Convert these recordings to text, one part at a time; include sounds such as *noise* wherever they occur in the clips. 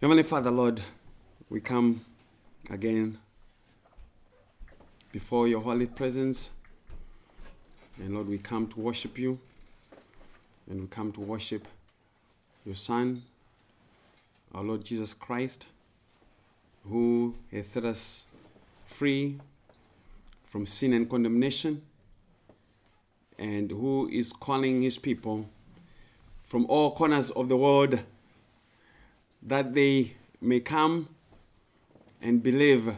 Heavenly Father, Lord, we come again before your holy presence. And Lord, we come to worship you. And we come to worship your Son, our Lord Jesus Christ, who has set us free from sin and condemnation, and who is calling his people from all corners of the world that they may come and believe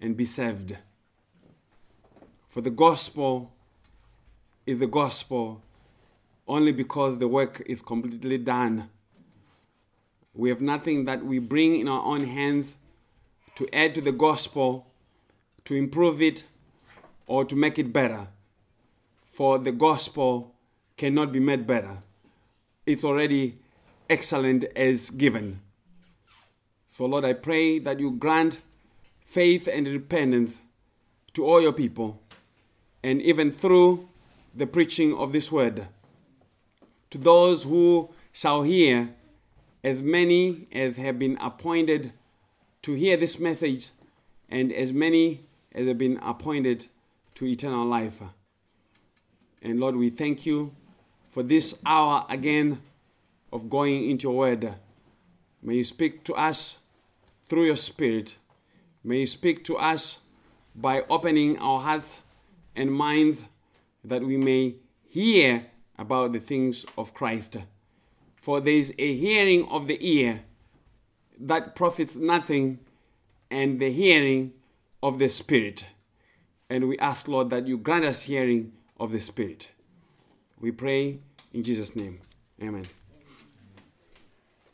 and be saved. For the gospel is the gospel only because the work is completely done. We have nothing that we bring in our own hands to add to the gospel, to improve it, or to make it better. For the gospel cannot be made better. It's already excellent as given. So, Lord, I pray that you grant faith and repentance to all your people, and even through the preaching of this word, to those who shall hear, as many as have been appointed to hear this message, and as many as have been appointed to eternal life. And Lord, we thank you for this hour again of going into your word. May you speak to us through your spirit. May you speak to us by opening our hearts and minds that we may hear about the things of Christ. For there is a hearing of the ear that profits nothing, and the hearing of the Spirit. And we ask, Lord, that you grant us hearing of the Spirit. We pray in Jesus' name. Amen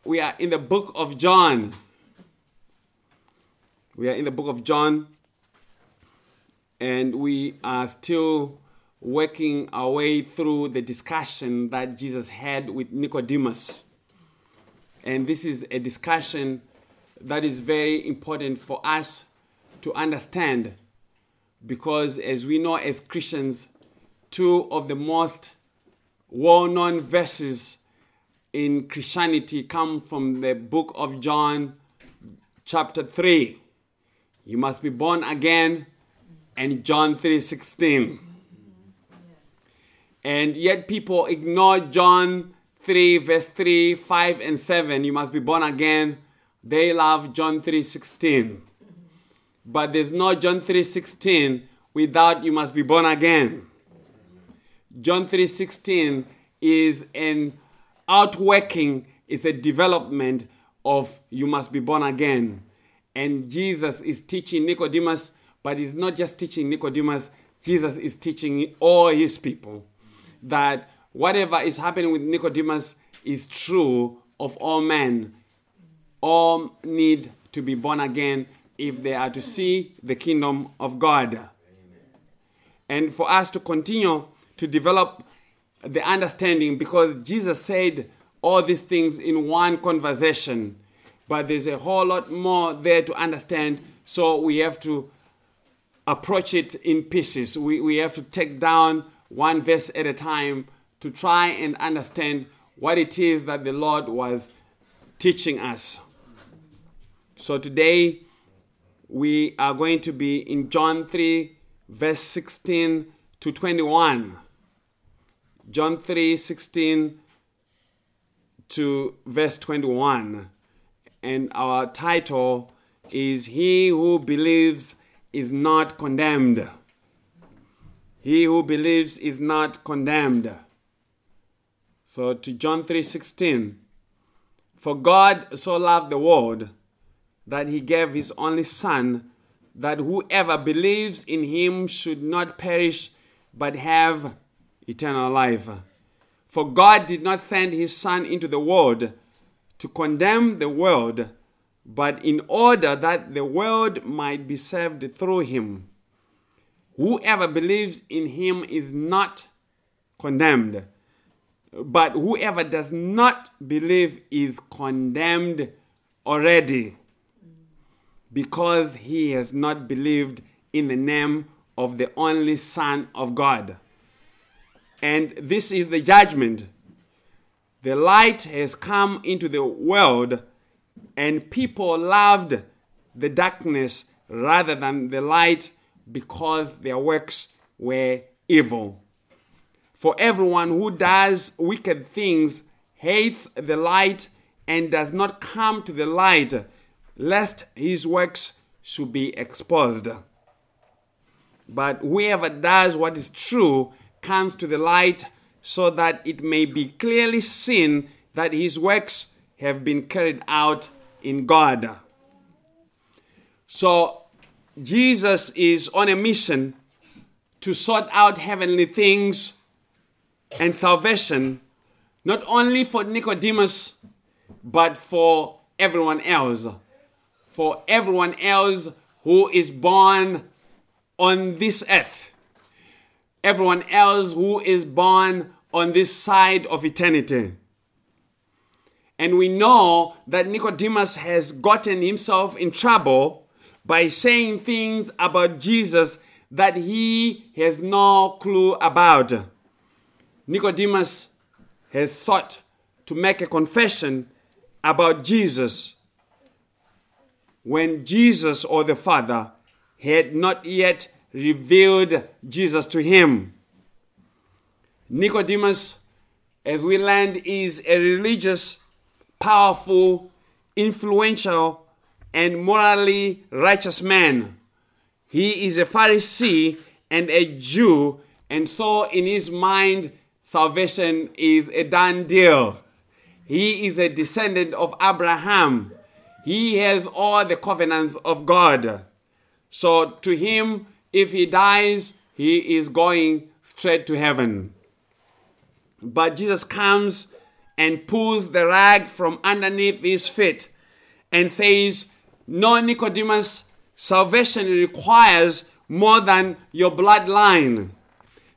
we are in the book of John. We are in the book of John, and we are still working our way through the discussion that Jesus had with Nicodemus. And this is a discussion that is very important for us to understand because, as we know as Christians, two of the most well known verses in Christianity come from the book of John, chapter 3. You must be born again, and John 3:16. And yet people ignore John 3 verse 3, 5 and 7. You must be born again. They love John 3:16. But there's no John 3:16 without you must be born again. John 3:16 is an outworking is a development of you must be born again. And Jesus is teaching Nicodemus, but he's not just teaching Nicodemus, Jesus is teaching all his people that whatever is happening with Nicodemus is true of all men. All need to be born again if they are to see the kingdom of God. And for us to continue to develop the understanding because Jesus said all these things in one conversation, but there's a whole lot more there to understand. So we have to approach it in pieces. We, we have to take down one verse at a time to try and understand what it is that the Lord was teaching us. So today we are going to be in John 3, verse 16 to 21. John 3 16 to verse 21. And our title is He who believes is not condemned. He who believes is not condemned. So to John 3:16 For God so loved the world that he gave his only son that whoever believes in him should not perish but have eternal life. For God did not send his Son into the world to condemn the world, but in order that the world might be saved through him. Whoever believes in him is not condemned, but whoever does not believe is condemned already because he has not believed in the name of the only Son of God. And this is the judgment. The light has come into the world, And people loved the darkness rather than the light because their works were evil. For everyone who does wicked things hates the light and does not come to the light, lest his works should be exposed. But whoever does what is true comes to the light so that it may be clearly seen that his works have been carried out in God. So, Jesus is on a mission to sort out heavenly things and salvation, not only for Nicodemus, but for everyone else. For everyone else who is born on this earth. Everyone else who is born on this side of eternity. And we know that Nicodemus has gotten himself in trouble by saying things about Jesus that he has no clue about. Nicodemus has sought to make a confession about Jesus when Jesus or the Father had not yet revealed Jesus to him. Nicodemus, as we learned, is a religious, powerful, influential, and morally righteous man. He is a Pharisee and a Jew, and so in his mind, salvation is a done deal. He is a descendant of Abraham. He has all the covenants of God. So to him, if he dies, he is going straight to heaven. But Jesus comes and pulls the rag from underneath his feet and says, No, Nicodemus, salvation requires more than your bloodline.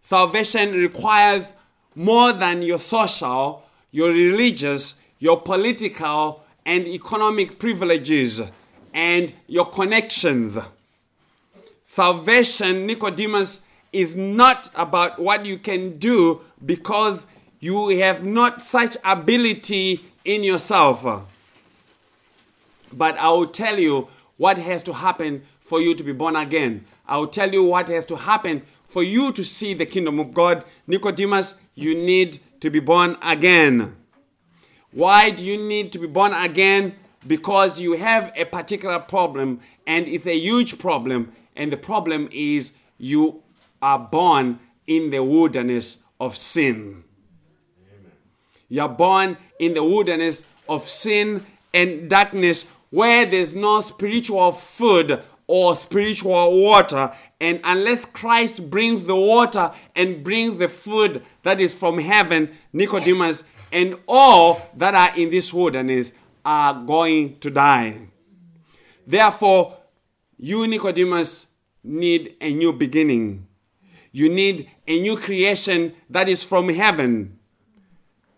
Salvation requires more than your social, your religious, your political, and economic privileges and your connections. Salvation, Nicodemus, is not about what you can do because you have not such ability in yourself. But I will tell you what has to happen for you to be born again. I will tell you what has to happen for you to see the kingdom of God. Nicodemus, you need to be born again. Why do you need to be born again? Because you have a particular problem and it's a huge problem. And the problem is you are born in the wilderness of sin. You are born in the wilderness of sin and darkness where there's no spiritual food or spiritual water. And unless Christ brings the water and brings the food that is from heaven, Nicodemus and all that are in this wilderness are going to die. Therefore, you, Nicodemus, need a new beginning. You need a new creation that is from heaven.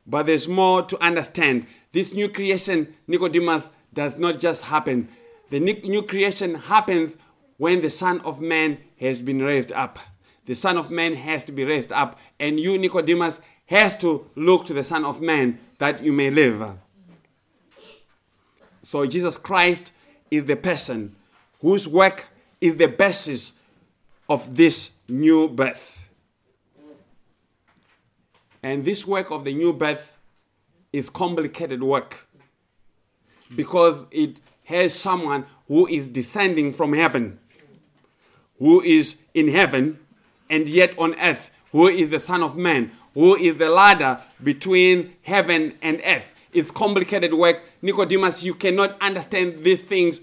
But there's more to understand. This new creation, Nicodemus, does not just happen. The new creation happens when the Son of Man has been raised up. The Son of Man has to be raised up, and you, Nicodemus, has to look to the Son of Man that you may live. So Jesus Christ is the person whose work is the basis of this new birth. And this work of the new birth is complicated work because it has someone who is descending from heaven, who is in heaven and yet on earth, who is the Son of Man, who is the ladder between heaven and earth. It's complicated work. Nicodemus, you cannot understand these things.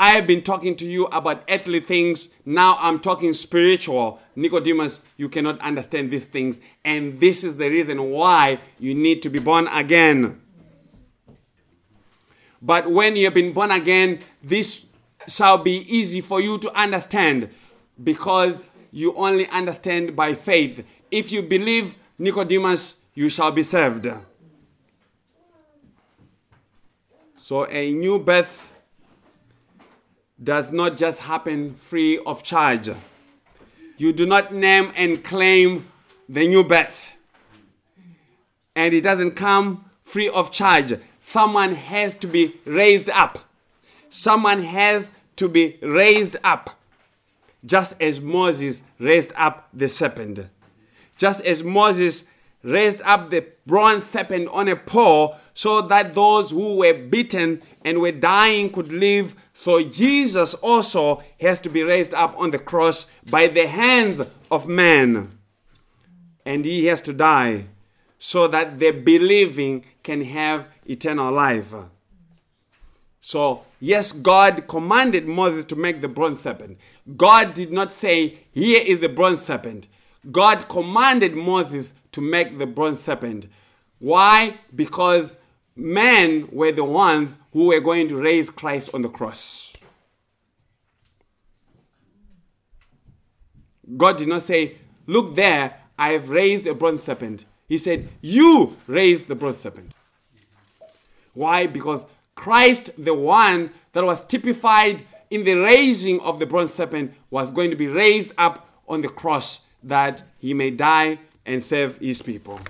I have been talking to you about earthly things. Now I'm talking spiritual. Nicodemus, you cannot understand these things. And this is the reason why you need to be born again. But when you have been born again, this shall be easy for you to understand because you only understand by faith. If you believe Nicodemus, you shall be saved. So a new birth does not just happen free of charge. You do not name and claim the new birth. And it doesn't come free of charge. someone has to be raised up. Someone has to be raised up. Just as Moses raised up the serpent. Just as Moses raised up the bronze serpent on a pole so that those who were beaten and were dying could live. So Jesus also has to be raised up on the cross by the hands of man. And he has to die so that the believing can have eternal life. So, yes, God commanded Moses to make the bronze serpent. God did not say, Here is the bronze serpent. God commanded Moses to make the bronze serpent. Why? Because men were the ones who were going to raise Christ on the cross. God did not say, Look there, I have raised a bronze serpent. He said, You raise the bronze serpent. Why? Because Christ, the one that was typified in the raising of the bronze serpent, was going to be raised up on the cross that he may die and save his people.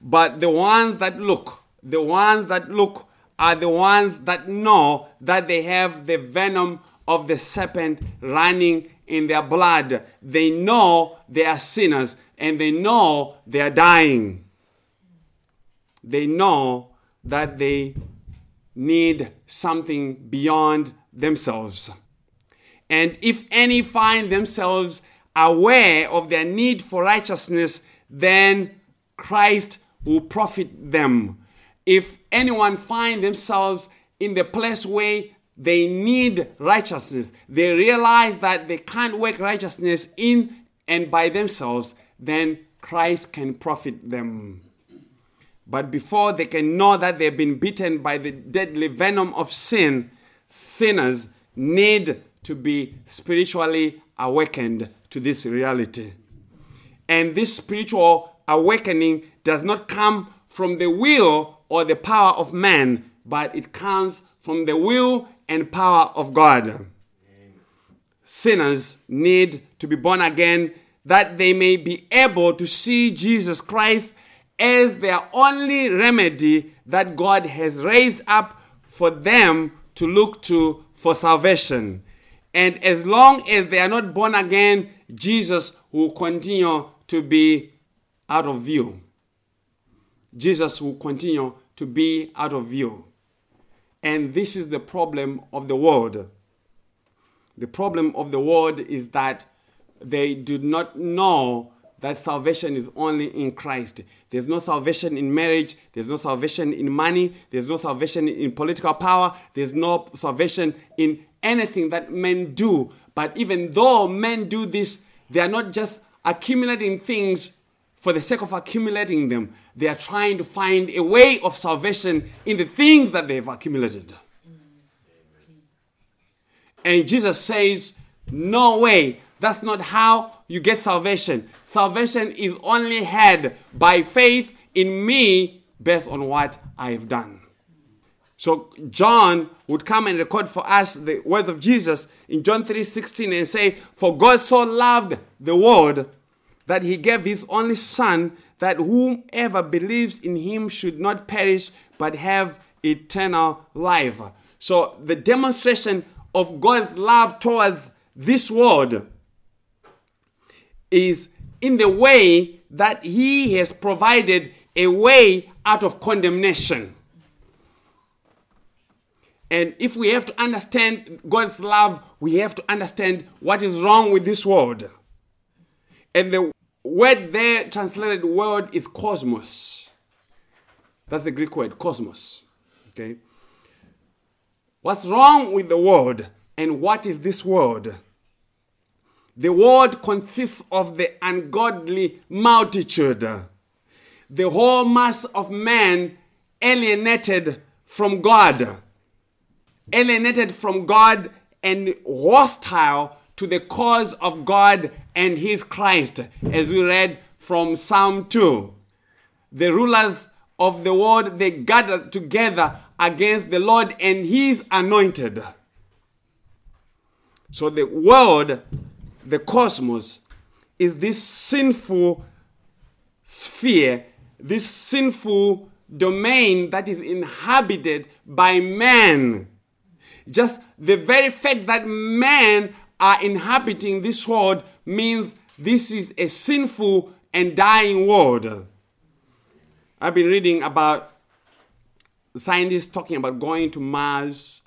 But the ones that look, the ones that look are the ones that know that they have the venom of the serpent running in their blood. They know they are sinners and they know they are dying. They know that they need something beyond themselves. And if any find themselves aware of their need for righteousness, then Christ will profit them. If anyone find themselves in the place where they need righteousness, they realize that they can't work righteousness in and by themselves, then Christ can profit them. But before they can know that they've been bitten by the deadly venom of sin, sinners need to be spiritually awakened to this reality. And this spiritual awakening does not come from the will or the power of man, but it comes from the will and power of God. Sinners need to be born again that they may be able to see Jesus Christ as their only remedy that God has raised up for them to look to for salvation. And as long as they are not born again, Jesus will continue to be out of view. Jesus will continue to be out of view. And this is the problem of the world. The problem of the world is that they do not know that salvation is only in Christ. There's no salvation in marriage. There's no salvation in money. There's no salvation in political power. There's no salvation in anything that men do. But even though men do this, they are not just accumulating things for the sake of accumulating them. They are trying to find a way of salvation in the things that they've accumulated. And Jesus says, No way. That's not how you get salvation. Salvation is only had by faith in me based on what I've done. So John would come and record for us the words of Jesus in John 3:16 and say, "For God so loved the world that he gave his only son that whomever believes in him should not perish but have eternal life." So the demonstration of God's love towards this world is in the way that he has provided a way out of condemnation. And if we have to understand God's love, we have to understand what is wrong with this world. And the word there, translated word, is cosmos. That's the Greek word, cosmos. Okay? What's wrong with the world and what is this world? The world consists of the ungodly multitude, the whole mass of men alienated from God alienated from God and hostile to the cause of God and his Christ, as we read from Psalm 2. The rulers of the world they gathered together against the Lord and his anointed. So the world, the cosmos, is this sinful sphere, this sinful domain that is inhabited by man. Just the very fact that men are inhabiting this world means this is a sinful and dying world. I've been reading about scientists talking about going to Mars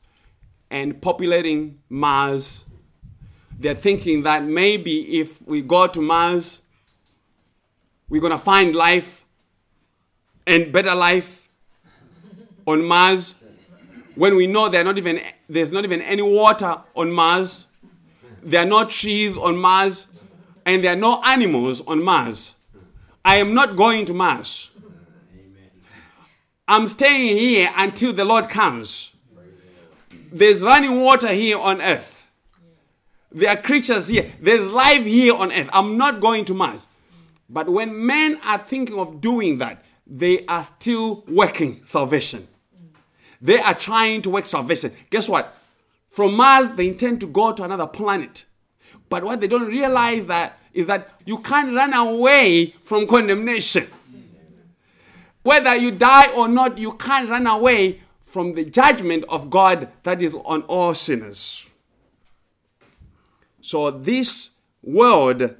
and populating Mars. They're thinking that maybe if we go to Mars, we're going to find life and better life on Mars when we know not even, there's not even any water on Mars, there are no trees on Mars, and there are no animals on Mars. I am not going to Mars. I'm staying here until the Lord comes. There's running water here on earth. There are creatures here. There's life here on earth. I'm not going to Mars. But when men are thinking of doing that, they are still working salvation. They are trying to work salvation. Guess what? From Mars, they intend to go to another planet. But what they don't realize that is that you can't run away from condemnation. Whether you die or not, you can't run away from the judgment of God that is on all sinners. So, this world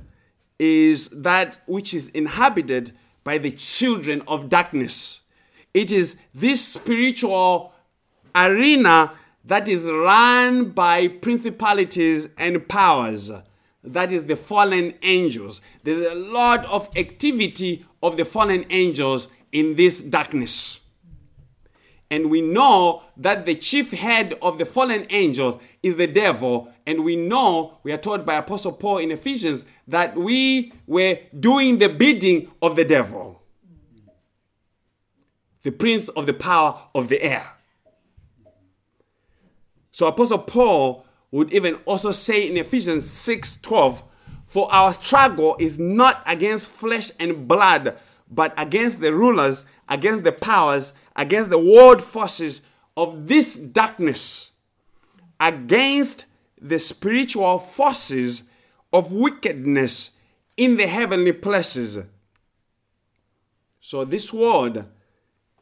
is that which is inhabited by the children of darkness. It is this spiritual arena that is run by principalities and powers. That is the fallen angels. There's a lot of activity of the fallen angels in this darkness. And we know that the chief head of the fallen angels is the devil. And we know, we are told by Apostle Paul in Ephesians, that we were doing the bidding of the devil, the prince of the power of the air. So Apostle Paul would even also say in Ephesians 6:12, "For our struggle is not against flesh and blood, but against the rulers, against the powers, against the world forces of this darkness, against the spiritual forces of wickedness in the heavenly places." So this world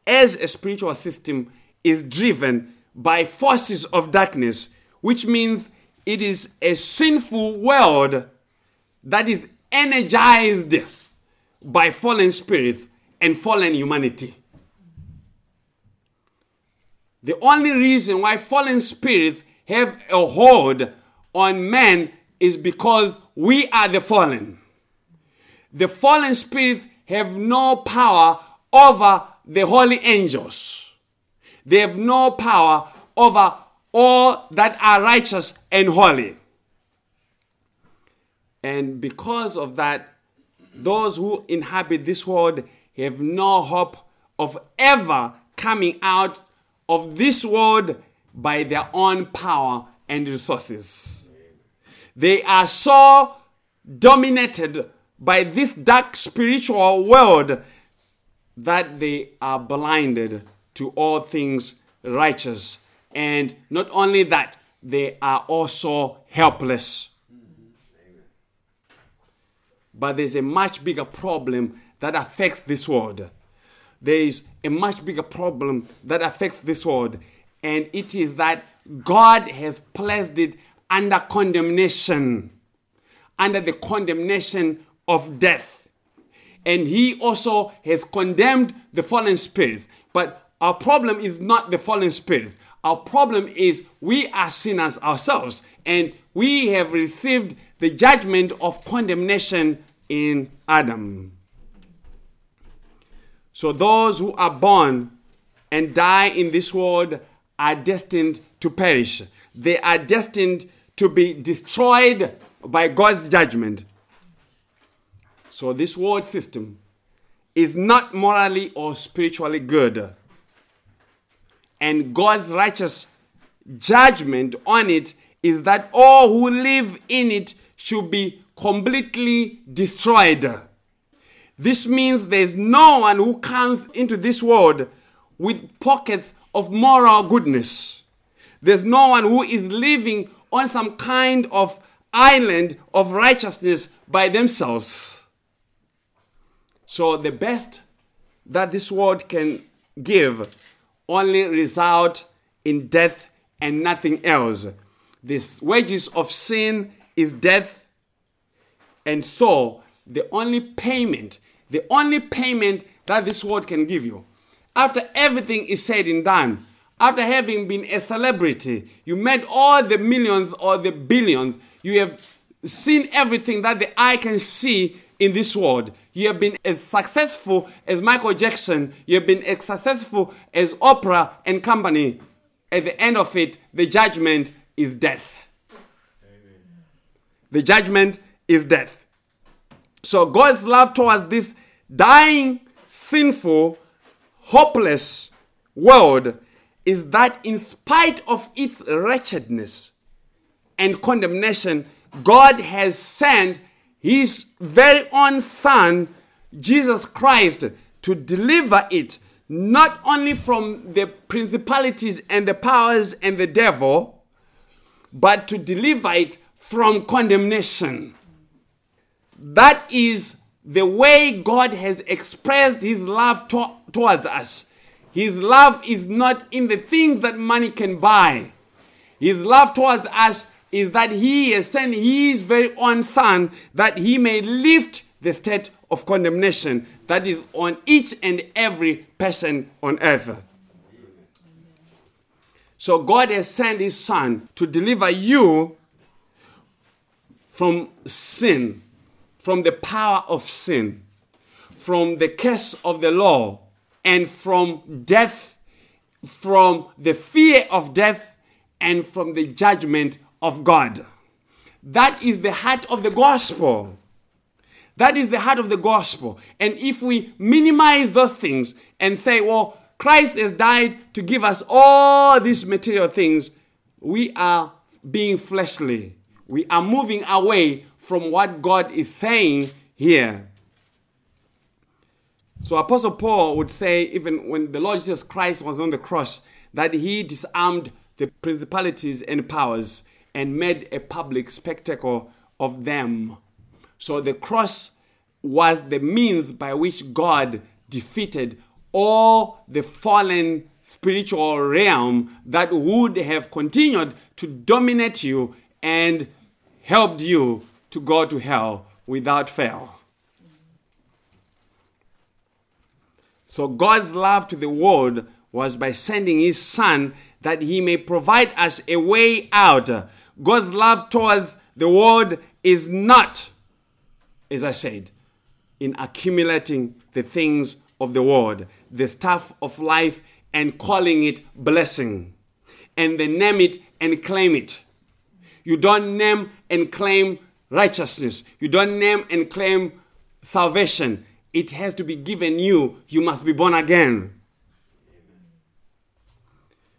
as a spiritual system is driven by forces of darkness, which means it is a sinful world that is energized by fallen spirits and fallen humanity. The only reason why fallen spirits have a hold on men is because we are the fallen. The fallen spirits have no power over the holy angels. They have no power over all that are righteous and holy. And because of that, those who inhabit this world have no hope of ever coming out of this world by their own power and resources. They are so dominated by this dark spiritual world that they are blinded to all things righteous. And not only that, they are also helpless. But there's a much bigger problem that affects this world. There is a much bigger problem that affects this world, and it is that God has placed it under condemnation, under the condemnation of death. And He also has condemned the fallen spirits. But our problem is not the fallen spirits. Our problem is we are sinners ourselves and we have received the judgment of condemnation in Adam. So those who are born and die in this world are destined to perish. They are destined to be destroyed by God's judgment. So this world system is not morally or spiritually good and God's righteous judgment on it is that all who live in it should be completely destroyed. This means there's no one who comes into this world with pockets of moral goodness. There's no one who is living on some kind of island of righteousness by themselves. So, the best that this world can give only result in death and nothing else. The wages of sin is death, and so the only payment, the only payment that this world can give you, after everything is said and done, after having been a celebrity, you made all the millions or the billions, you have seen everything that the eye can see in this world. You have been as successful as Michael Jackson. You have been as successful as Oprah and company. At the end of it, the judgment is death. Amen. The judgment is death. So God's love towards this dying, sinful, hopeless world is that in spite of its wretchedness and condemnation, God has sent his very own son, Jesus Christ, to deliver it not only from the principalities and the powers and the devil, but to deliver it from condemnation. That is the way God has expressed his love to- towards us. His love is not in the things that money can buy. His love towards us is that he has sent his very own son that he may lift the state of condemnation that is on each and every person on earth. So God has sent his son to deliver you from sin, from the power of sin, from the curse of the law, and from death, from the fear of death, and from the judgment of God. That is the heart of the gospel. That is the heart of the gospel. And if we minimize those things and say, well, Christ has died to give us all these material things, we are being fleshly. We are moving away from what God is saying here. So Apostle Paul would say, even when the Lord Jesus Christ was on the cross, that he disarmed the principalities and powers and made a public spectacle of them. So the cross was the means by which God defeated all the fallen spiritual realm that would have continued to dominate you and helped you to go to hell without fail. So God's love to the world was by sending his son that he may provide us a way out God's love towards the world is not, as I said, in accumulating the things of the world, the stuff of life, and calling it blessing. And they name it and claim it. You don't name and claim righteousness. You don't name and claim salvation. It has to be given you. You must be born again.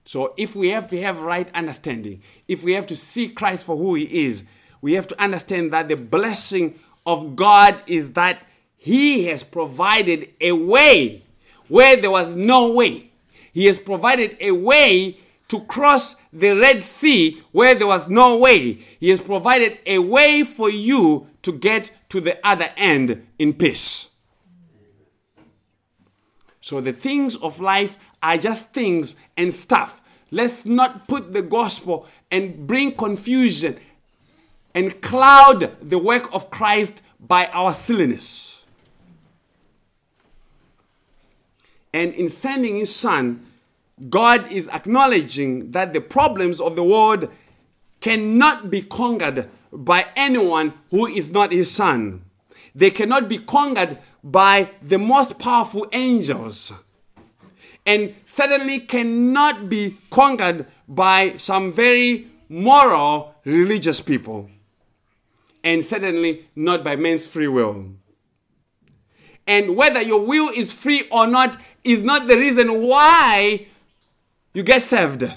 So if we have to have right understanding, if we have to see Christ for who he is, we have to understand that the blessing of God is that he has provided a way where there was no way. He has provided a way to cross the Red Sea where there was no way. He has provided a way for you to get to the other end in peace. So the things of life are just things and stuff. Let's not put the gospel and bring confusion and cloud the work of Christ by our silliness. And in sending his son, God is acknowledging that the problems of the world cannot be conquered by anyone who is not his son. They cannot be conquered by the most powerful angels and certainly cannot be conquered by some very moral religious people and certainly not by men's free will. And whether your will is free or not is not the reason why you get saved.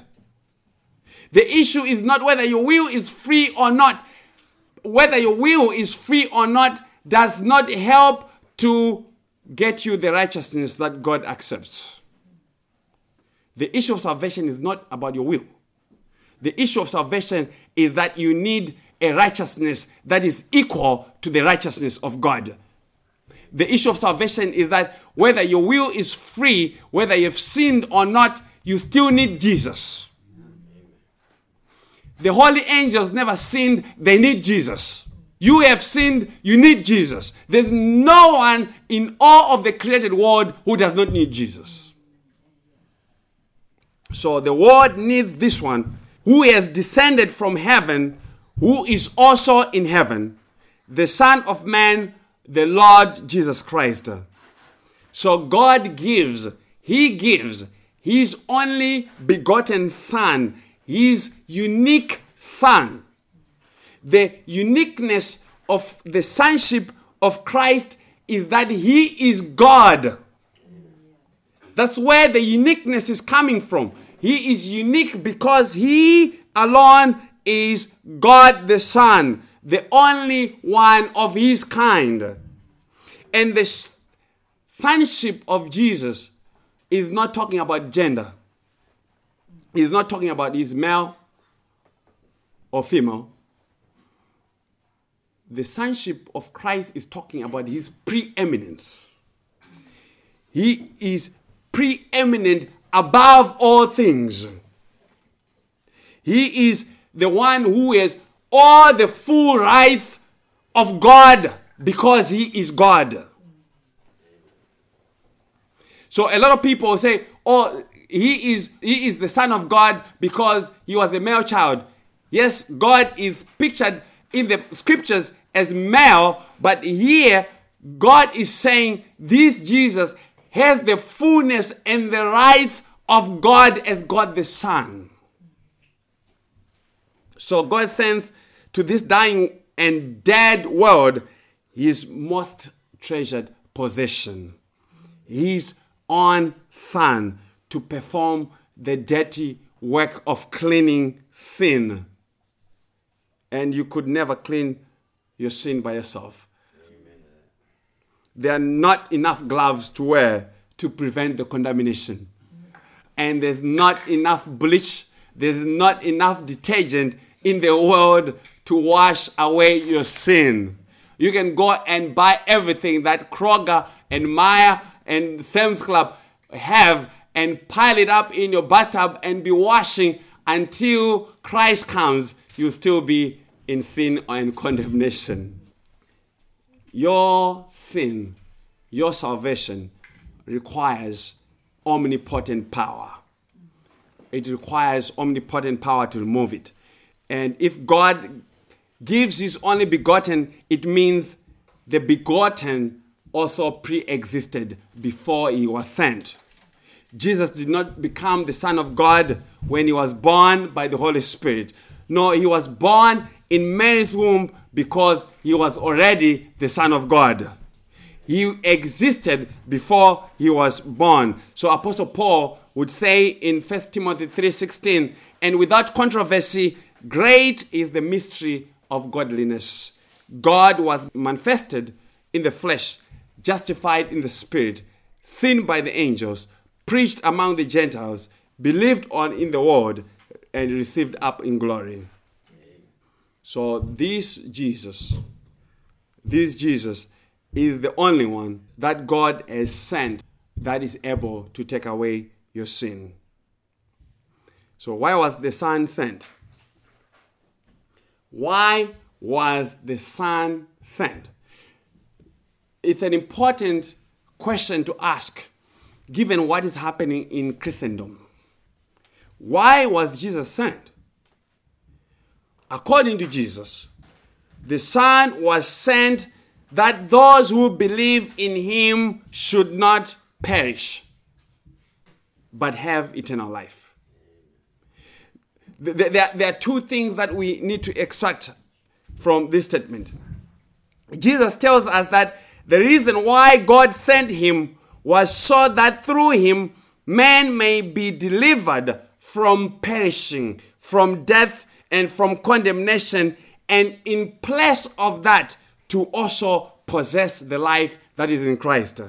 The issue is not whether your will is free or not. Whether your will is free or not does not help to get you the righteousness that God accepts. The issue of salvation is not about your will. The issue of salvation is that you need a righteousness that is equal to the righteousness of God. the issue of salvation is that whether your will is free, whether you've sinned or not, you still need Jesus. The holy angels never sinned, they need Jesus. You have sinned, you need Jesus. There's no one in all of the created world who does not need Jesus. So the world needs this one who has descended from heaven, who is also in heaven, the Son of Man, the Lord Jesus Christ. So God gives, He gives His only begotten Son, His unique Son. The uniqueness of the sonship of Christ is that He is God. That's where the uniqueness is coming from. He is unique because He alone is God the Son, the only one of His kind. And the sonship of Jesus is not talking about gender. He's not talking about his male or female. The sonship of Christ is talking about his preeminence. He is preeminent above all things. He is the one who has all the full rights of God because he is God. So a lot of people say, "Oh, he is he is the son of God because he was a male child." Yes, God is pictured in the scriptures as male, but here God is saying this Jesus has the fullness and the rights of God as God the Son. So God sends to this dying and dead world his most treasured possession, his own Son, to perform the dirty work of cleaning sin. And you could never clean your sin by yourself. There are not enough gloves to wear to prevent the contamination. And there's not enough bleach, there's not enough detergent in the world to wash away your sin. You can go and buy everything that Kroger and Meijer and Sam's Club have and pile it up in your bathtub and be washing until Christ comes. You'll still be in sin and condemnation. Your sin, your salvation requires omnipotent power. It requires omnipotent power to remove it. And if God gives his only begotten, it means the begotten also pre existed before he was sent. Jesus did not become the Son of God when he was born by the Holy Spirit. No, he was born in Mary's womb because he was already the Son of God. He existed before he was born. So Apostle Paul would say in 1 Timothy 3:16, and without controversy, great is the mystery of godliness. God was manifested in the flesh, justified in the spirit, seen by the angels, preached among the Gentiles, believed on in the world, and received up in glory. So this Jesus, this Jesus is the only one that God has sent that is able to take away your sin. So why was the Son sent? Why was the Son sent? It's an important question to ask given what is happening in Christendom. Why was Jesus sent? According to Jesus, the Son was sent that those who believe in him should not perish, but have eternal life. There, are two things that we need to extract from this statement. Jesus tells us that the reason why God sent him was so that through him man may be delivered from perishing, from death, and from condemnation, and in place of that, to also possess the life that is in Christ.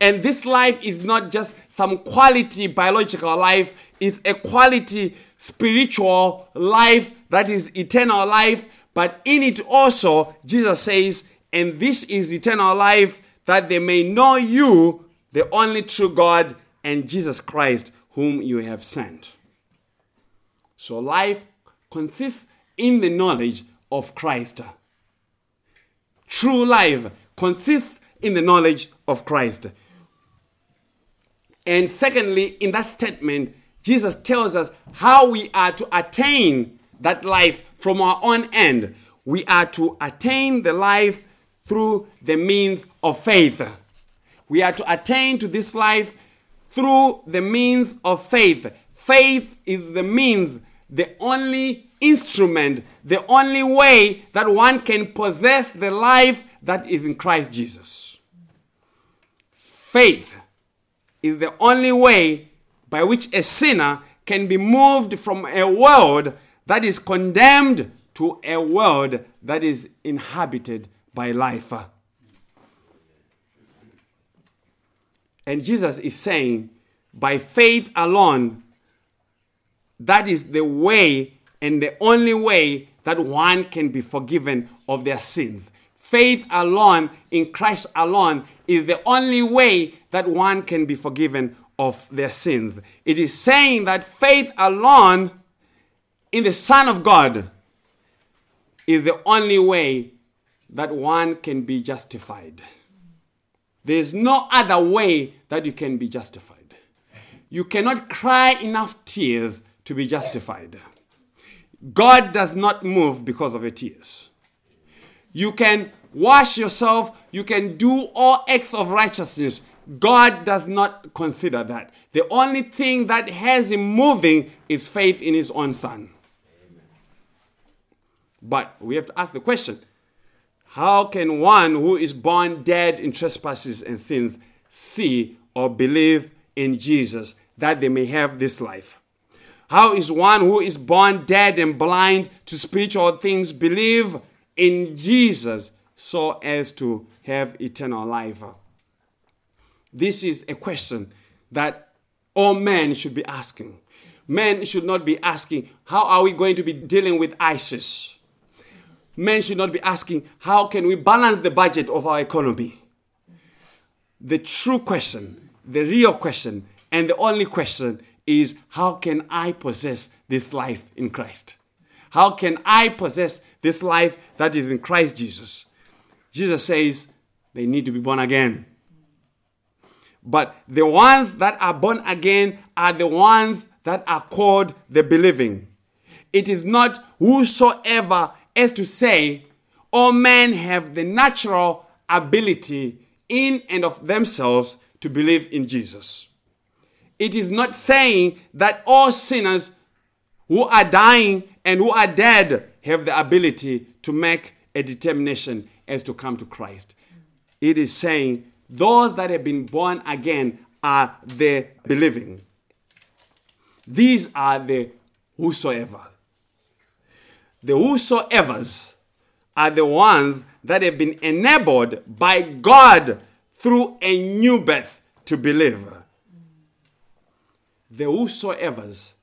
And this life is not just some quality biological life, it's a quality spiritual life that is eternal life. But in it also, Jesus says, and this is eternal life, that they may know you, the only true God, and Jesus Christ, whom you have sent. So life consists in the knowledge of Christ. True life consists in the knowledge of Christ. And secondly, in that statement, Jesus tells us how we are to attain that life from our own end. We are to attain the life through the means of faith. We are to attain to this life through the means of faith. Faith is the means, the only instrument, the only way that one can possess the life that is in Christ Jesus. Faith is the only way by which a sinner can be moved from a world that is condemned to a world that is inhabited by life. And Jesus is saying, by faith alone, that is the way and the only way that one can be forgiven of their sins. Faith alone in Christ alone is the only way that one can be forgiven of their sins. It is saying that faith alone in the Son of God is the only way that one can be justified. There is no other way that you can be justified. You cannot cry enough tears to be justified. God does not move because of your tears. You can wash yourself, you can do all acts of righteousness. God does not consider that. The only thing that has him moving is faith in his own son. But we have to ask the question how can one who is born dead in trespasses and sins see or believe in Jesus that they may have this life? How is one who is born dead and blind to spiritual things believe in Jesus so as to have eternal life? This is a question that all men should be asking. Men should not be asking, How are we going to be dealing with ISIS? Men should not be asking, how can we balance the budget of our economy? The true question, the real question, and the only question is, how can I possess this life in Christ? How can I possess this life that is in Christ Jesus? Jesus says they need to be born again. But the ones that are born again are the ones that are called the believing. It is not whosoever as to say, all men have the natural ability in and of themselves to believe in Jesus. It is not saying that all sinners who are dying and who are dead have the ability to make a determination as to come to Christ. It is saying those that have been born again are the believing. These are the whosoever. The whosoever's are the ones that have been enabled by God through a new birth to believe. The whosoever's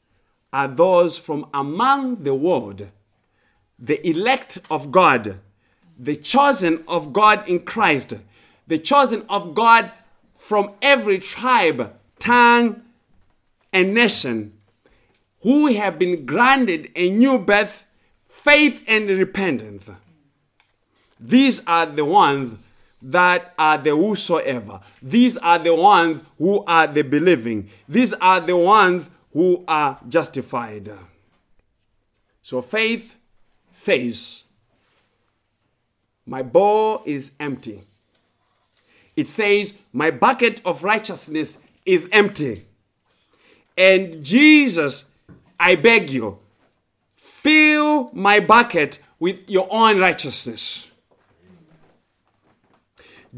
are those from among the world, the elect of God, the chosen of God in Christ, the chosen of God from every tribe, tongue, and nation, who have been granted a new birth faith and repentance. These are the ones that are the whosoever. These are the ones who are the believing. These are the ones who are justified. So faith says, My bowl is empty. It says, My bucket of righteousness is empty. And Jesus, I beg you, Fill my bucket with your own righteousness.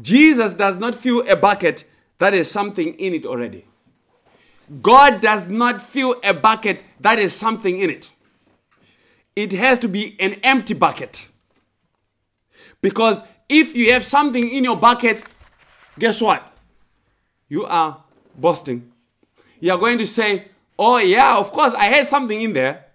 Jesus does not fill a bucket that is something in it already. God does not fill a bucket that is something in it. It has to be an empty bucket. Because if you have something in your bucket, guess what? You are busting. You are going to say, Oh, yeah, of course, I had something in there.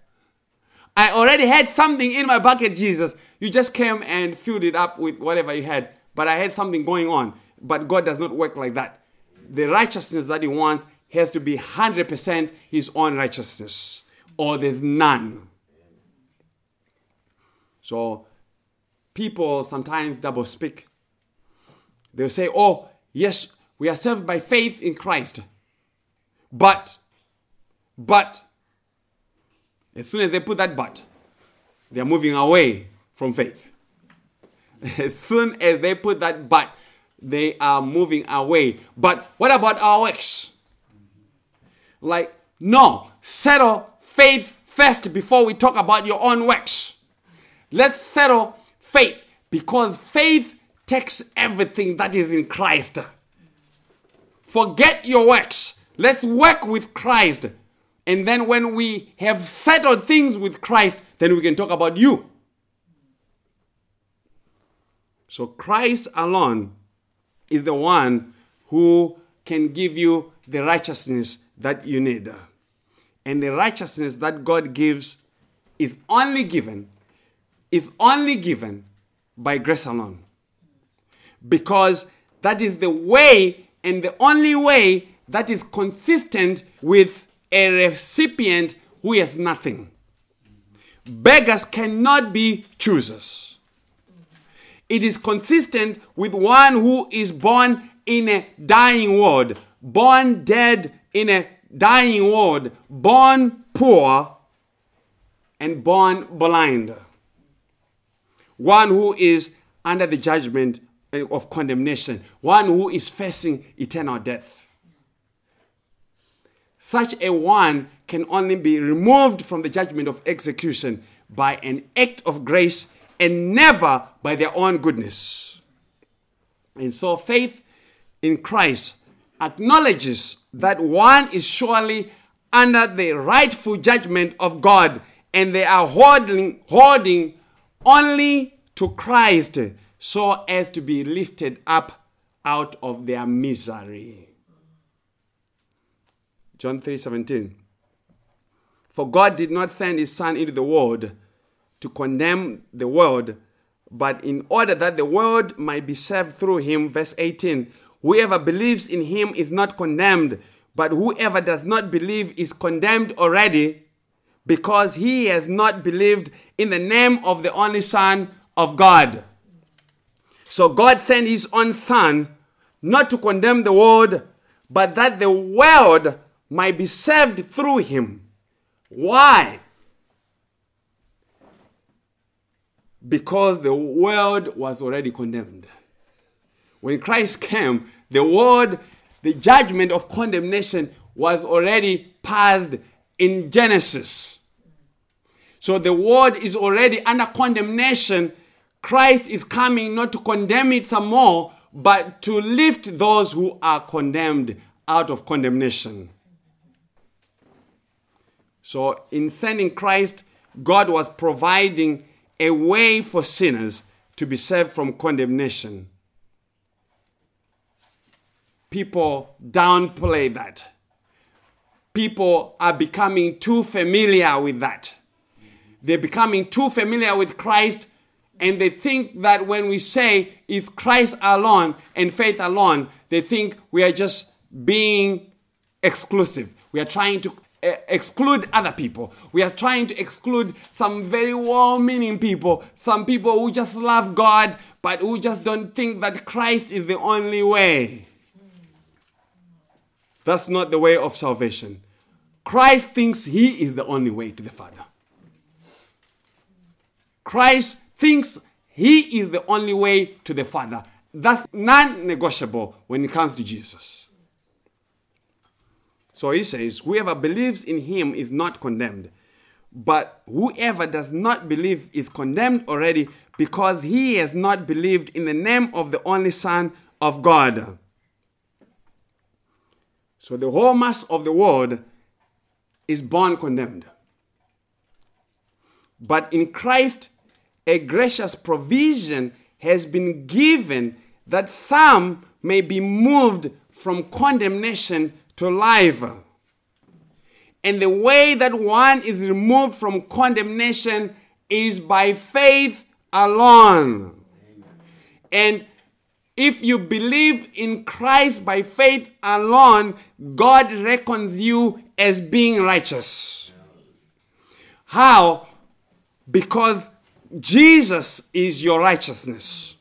I already had something in my bucket, Jesus. You just came and filled it up with whatever you had, but I had something going on. But God does not work like that. The righteousness that He wants has to be 100% His own righteousness, or there's none. So, people sometimes double speak. They'll say, Oh, yes, we are saved by faith in Christ. But, but, as soon as they put that but, they are moving away from faith. As soon as they put that but, they are moving away. But what about our works? Like, no, settle faith first before we talk about your own works. Let's settle faith because faith takes everything that is in Christ. Forget your works. Let's work with Christ. And then when we have settled things with Christ, then we can talk about you. So Christ alone is the one who can give you the righteousness that you need. And the righteousness that God gives is only given is only given by grace alone. Because that is the way and the only way that is consistent with a recipient who has nothing. Beggars cannot be choosers. It is consistent with one who is born in a dying world, born dead in a dying world, born poor and born blind. One who is under the judgment of condemnation, one who is facing eternal death. Such a one can only be removed from the judgment of execution by an act of grace and never by their own goodness. And so faith in Christ acknowledges that one is surely under the rightful judgment of God and they are holding, holding only to Christ so as to be lifted up out of their misery. John 3:17 For God did not send his son into the world to condemn the world but in order that the world might be saved through him verse 18 whoever believes in him is not condemned but whoever does not believe is condemned already because he has not believed in the name of the only son of God. So God sent his own son not to condemn the world, but that the world might be saved through him. Why? Because the world was already condemned. When Christ came, the world, the judgment of condemnation was already passed in Genesis. So the world is already under condemnation Christ is coming not to condemn it some more, but to lift those who are condemned out of condemnation. So, in sending Christ, God was providing a way for sinners to be saved from condemnation. People downplay that. People are becoming too familiar with that. They're becoming too familiar with Christ and they think that when we say it's Christ alone and faith alone, they think we are just being exclusive. We are trying to exclude other people. We are trying to exclude some very well meaning people, some people who just love God, but who just don't think that Christ is the only way. That's not the way of salvation. Christ thinks he is the only way to the Father. Christ thinks he is the only way to the Father. That's non negotiable when it comes to Jesus. So he says, Whoever believes in him is not condemned, but whoever does not believe is condemned already because he has not believed in the name of the only Son of God. So the whole mass of the world is born condemned. But in Christ, a gracious provision has been given that some may be moved from condemnation to life. And the way that one is removed from condemnation is by faith alone. And if you believe in Christ by faith alone, God reckons you as being righteous. How? Because Jesus is your righteousness.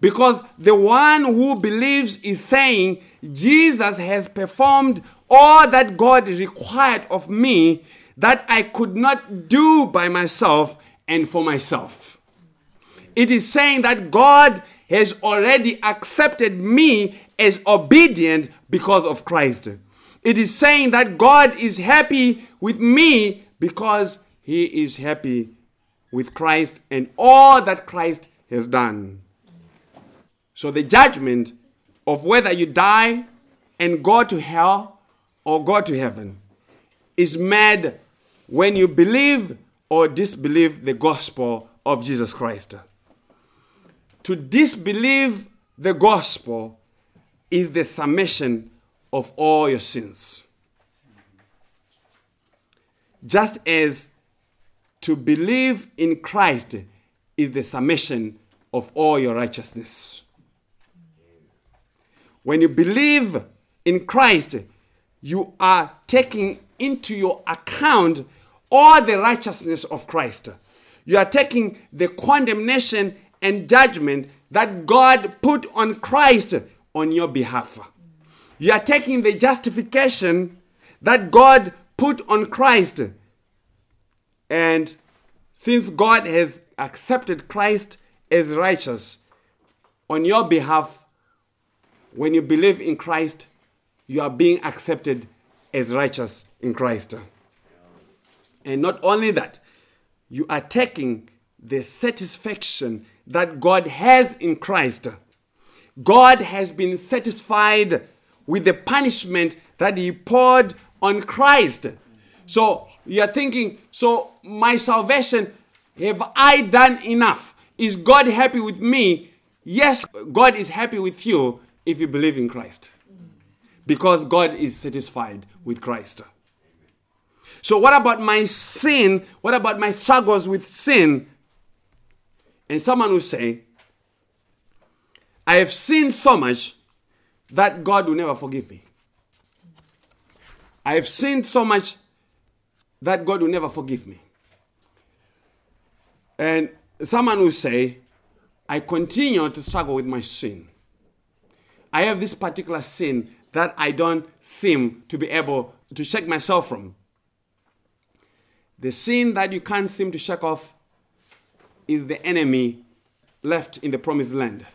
Because the one who believes is saying, Jesus has performed all that God required of me that I could not do by myself and for myself. It is saying that God has already accepted me as obedient because of Christ. It is saying that God is happy with me because he is happy with Christ and all that Christ has done. So the judgment of whether you die and go to hell or go to heaven is made when you believe or disbelieve the gospel of Jesus Christ. To disbelieve the gospel is the summation of all your sins. Just as to believe in Christ is the summation of all your righteousness. When you believe in Christ, you are taking into your account all the righteousness of Christ. You are taking the condemnation and judgment that God put on Christ on your behalf. You are taking the justification that God put on Christ. And since God has accepted Christ as righteous on your behalf, when you believe in Christ, you are being accepted as righteous in Christ. And not only that, you are taking the satisfaction that God has in Christ. God has been satisfied with the punishment that He poured on Christ. So you are thinking, so my salvation, have I done enough? Is God happy with me? Yes, God is happy with you if you believe in Christ. Because God is satisfied with Christ. So, what about my sin? What about my struggles with sin? And someone will say, I have sinned so much that God will never forgive me. I have sinned so much that God will never forgive me. And someone will say, I continue to struggle with my sin. I have this particular sin that I don't seem to be able to shake myself from. The sin that you can't seem to shake off is the enemy left in the promised land.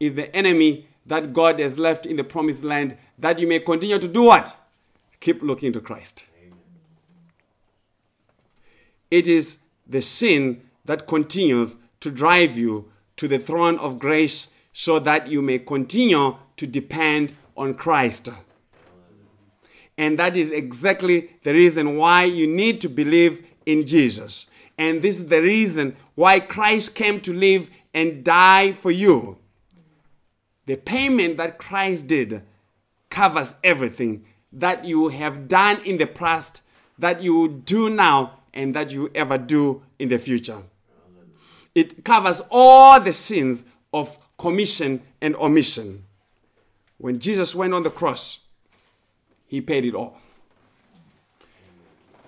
Is the enemy that God has left in the promised land that you may continue to do what? Keep looking to Christ. It is the sin that continues to drive you to the throne of grace so that you may continue to depend on Christ. And that is exactly the reason why you need to believe in Jesus. And this is the reason why Christ came to live and die for you. The payment that Christ did covers everything that you have done in the past, that you do now, and that you ever do in the future. It covers all the sins of commission and omission. When Jesus went on the cross, he paid it all.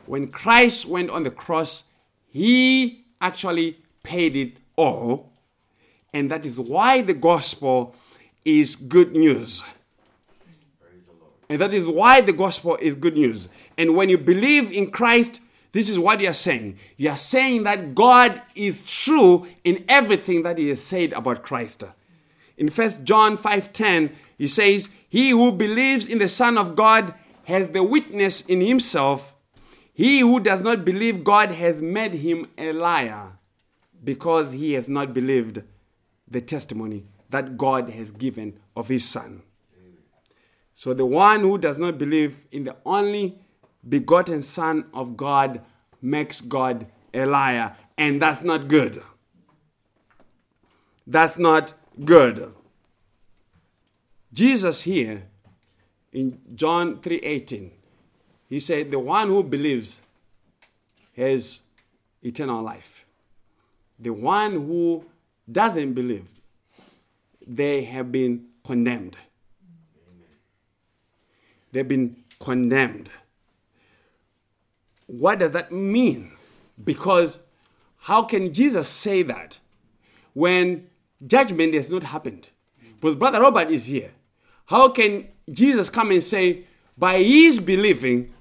When Christ went on the cross, he actually paid it all. And that is why the gospel is good news. And that is why the gospel is good news. And when you believe in Christ, this is what you are saying. You are saying that God is true in everything that he has said about Christ. In 1 John 5:10, he says, "He who believes in the Son of God has the witness in himself. He who does not believe God has made him a liar, because he has not believed the testimony that God has given of his Son." So the one who does not believe in the only begotten Son of God makes God a liar. And that's not good. That's not good. Jesus here in John 3:18 He said, The one who believes has eternal life. The one who doesn't believe, they have been condemned. They've been condemned. What does that mean? Because how can Jesus say that when judgment has not happened? Because Brother Robert is here. How can Jesus come and say, by his believing,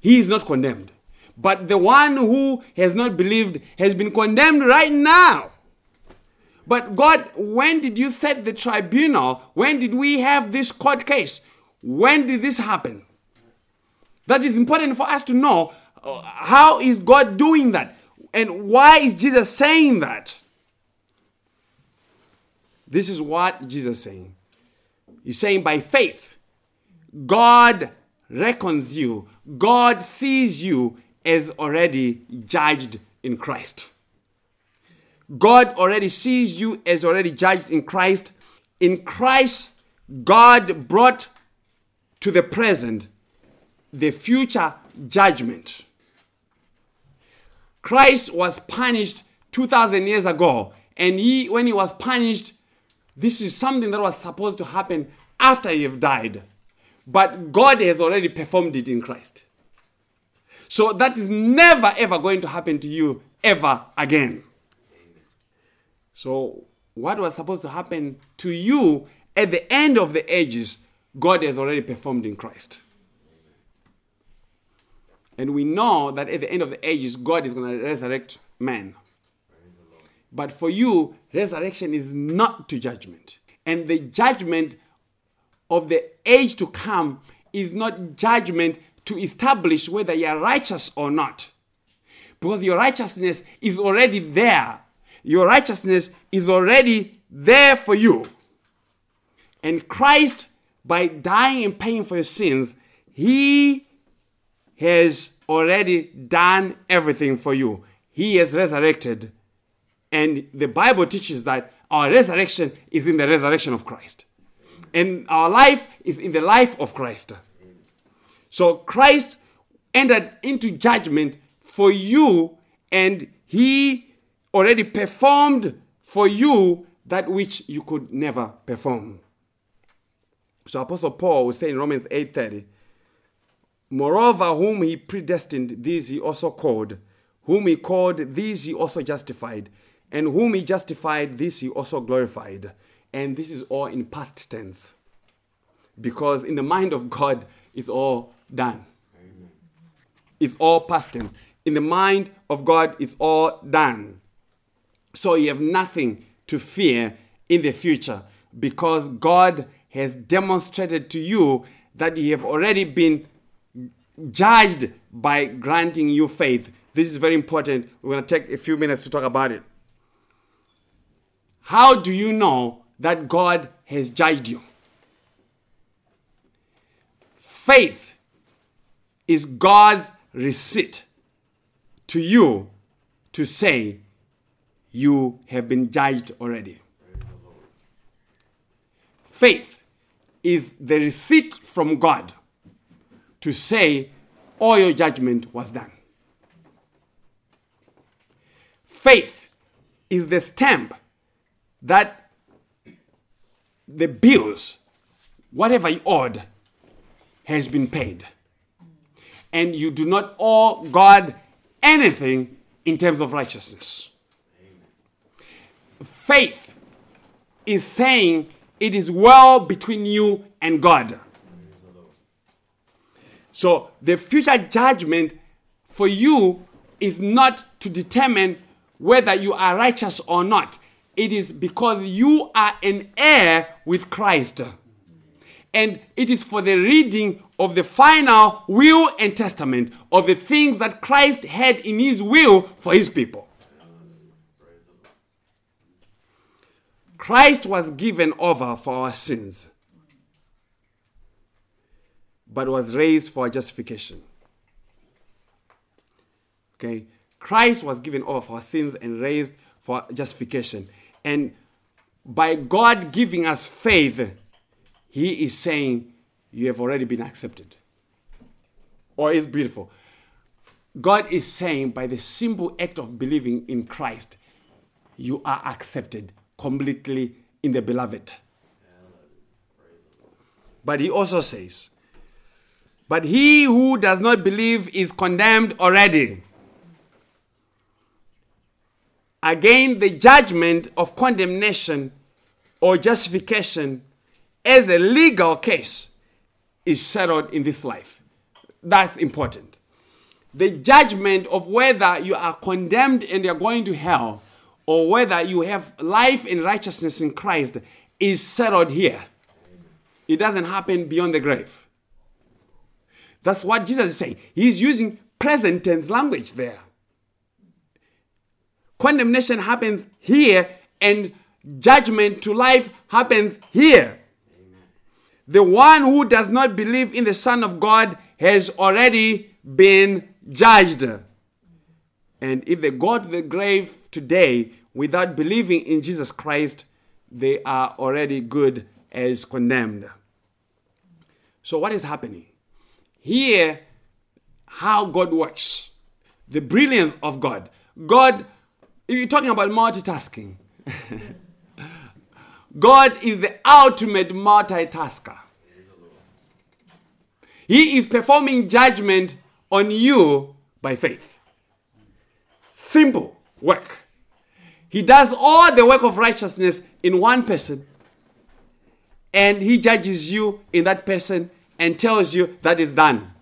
he is not condemned? But the one who has not believed has been condemned right now. But God, when did you set the tribunal? When did we have this court case? When did this happen? That is important for us to know. Uh, how is God doing that? And why is Jesus saying that? This is what Jesus is saying. He's saying by faith, God reckons you, God sees you as already judged in Christ. God already sees you as already judged in Christ. In Christ, God brought to the present the future judgment. Christ was punished 2000 years ago and he when he was punished this is something that was supposed to happen after you've died but God has already performed it in Christ. So that is never ever going to happen to you ever again. So what was supposed to happen to you at the end of the ages God has already performed in Christ. And we know that at the end of the ages, God is going to resurrect man. But for you, resurrection is not to judgment. And the judgment of the age to come is not judgment to establish whether you are righteous or not. Because your righteousness is already there. Your righteousness is already there for you. And Christ by dying and paying for your sins, He has already done everything for you. He has resurrected. And the Bible teaches that our resurrection is in the resurrection of Christ. And our life is in the life of Christ. So Christ entered into judgment for you, and He already performed for you that which you could never perform. So Apostle Paul will say in Romans 8:30, Moreover, whom he predestined, these he also called. Whom he called, these he also justified. And whom he justified, this he also glorified. And this is all in past tense. Because in the mind of God, it's all done. Amen. It's all past tense. In the mind of God, it's all done. So you have nothing to fear in the future because God has demonstrated to you that you have already been judged by granting you faith. This is very important. We're going to take a few minutes to talk about it. How do you know that God has judged you? Faith is God's receipt to you to say you have been judged already. Faith is the receipt from God to say all your judgment was done. Faith is the stamp that the bills, whatever you owed, has been paid. And you do not owe God anything in terms of righteousness. Faith is saying it is well between you and God. So the future judgment for you is not to determine whether you are righteous or not. It is because you are an heir with Christ. And it is for the reading of the final will and testament of the things that Christ had in his will for his people. Christ was given over for our sins, but was raised for our justification. Okay? Christ was given over for our sins and raised for justification. And by God giving us faith, He is saying, You have already been accepted. or it's beautiful. God is saying by the simple act of believing in Christ, you are accepted completely in the beloved. But he also says, But he who does not believe is condemned already. Again, the judgment of condemnation or justification as a legal case is settled in this life. That's important. The judgment of whether you are condemned and you're going to hell or whether you have life in righteousness in Christ is settled here. It doesn't happen beyond the grave. That's what Jesus is saying. He's using present tense language there. Condemnation happens here and judgment to life happens here. The one who does not believe in the Son of God has already been judged. And if they go to the grave today without believing in Jesus Christ, they are already good as condemned. So, what is happening? Here, how God works, the brilliance of God. God, if you're talking about multitasking, *laughs* God is the ultimate multitasker. He is performing judgment on you by faith. Simple work. He does all the work of righteousness in one person, and he judges you in that person and tells you that is done.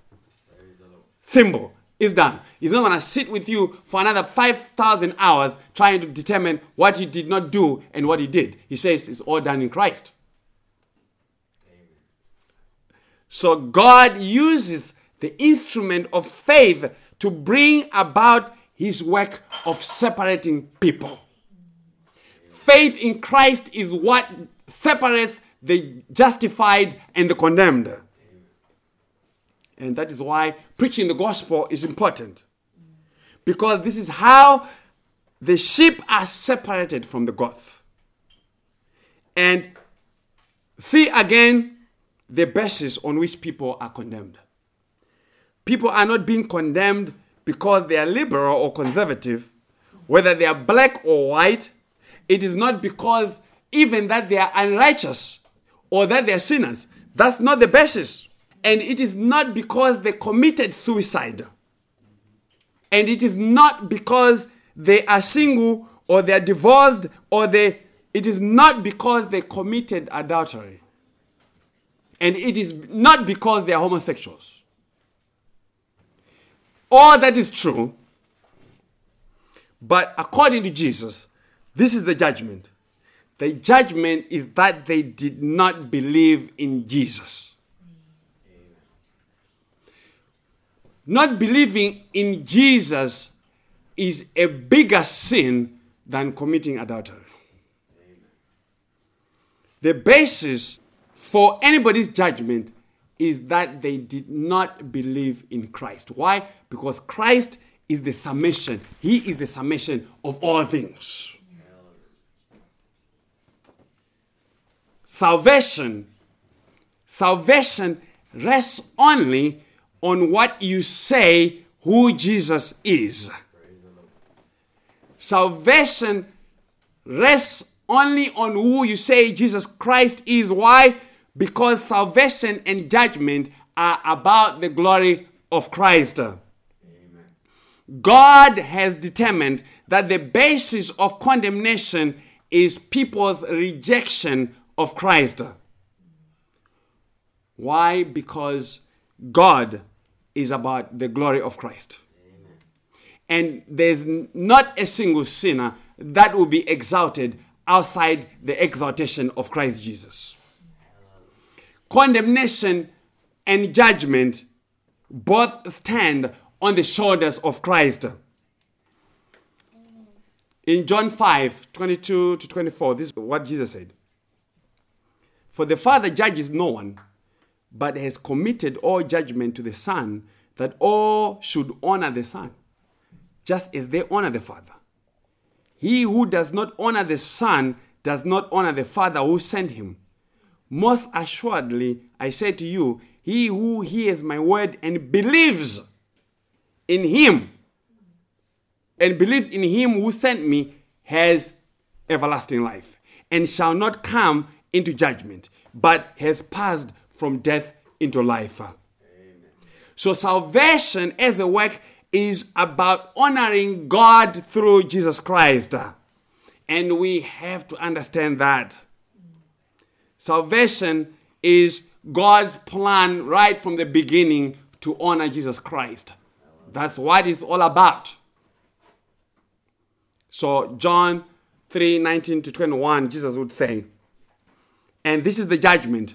Simple. It's done. He's not going to sit with you for another 5,000 hours trying to determine what he did not do and what he did. He says it's all done in Christ. So God uses the instrument of faith to bring about his work of separating people. Faith in Christ is what separates the justified and the condemned. And that is why preaching the gospel is important. Because this is how the sheep are separated from the goats. And see again the basis on which people are condemned. People are not being condemned because they are liberal or conservative, whether they are black or white. It is not because even that they are unrighteous or that they are sinners. That's not the basis. And it is not because they committed suicide. And it is not because they are single or they are divorced or they it is not because they committed adultery. And it is not because they are homosexuals. All that is true. But according to Jesus, this is the judgment. The judgment is that they did not believe in Jesus. Not believing in Jesus is a bigger sin than committing adultery. The basis for anybody's judgment is that they did not believe in Christ. Why? Because Christ is the summation, He is the summation of all things. Salvation, salvation rests only on what you say who Jesus is. Salvation rests only on who you say Jesus Christ is. Why? Because salvation and judgment are about the glory of Christ. Amen. God has determined that the basis of condemnation is people's rejection of Christ. Why? Because God is about the glory of Christ. Amen. And there's not a single sinner that will be exalted outside the exaltation of Christ Jesus. Condemnation and judgment both stand on the shoulders of Christ. In John 5 22 to 24, this is what Jesus said. For the Father judges no one, but has committed all judgment to the Son, that all should honor the Son, just as they honor the Father. He who does not honor the Son does not honor the Father who sent him. Most assuredly, I say to you, he who hears my word and believes in him and believes in him who sent me has everlasting life and shall not come into judgment, but has passed from death into life. So, salvation as a work is about honoring God through Jesus Christ. And we have to understand that. Salvation is God's plan right from the beginning to honor Jesus Christ. That's what it's all about. So, John 3 19 to 21, Jesus would say, And this is the judgment.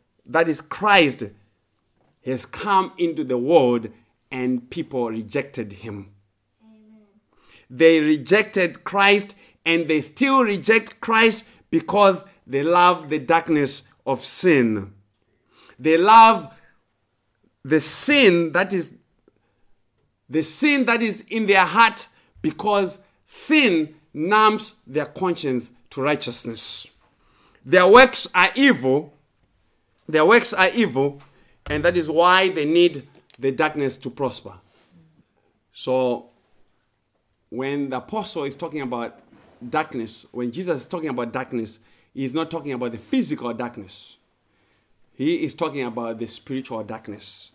that is Christ has come into the world and people rejected him. Amen. They rejected Christ and they still reject Christ because they love the darkness of sin. They love the sin that is the sin that is in their heart because sin numbs their conscience to righteousness. Their works are evil. Their works are evil, and that is why they need the darkness to prosper. So, when the apostle is talking about darkness, when Jesus is talking about darkness, he is not talking about the physical darkness. He is talking about the spiritual darkness.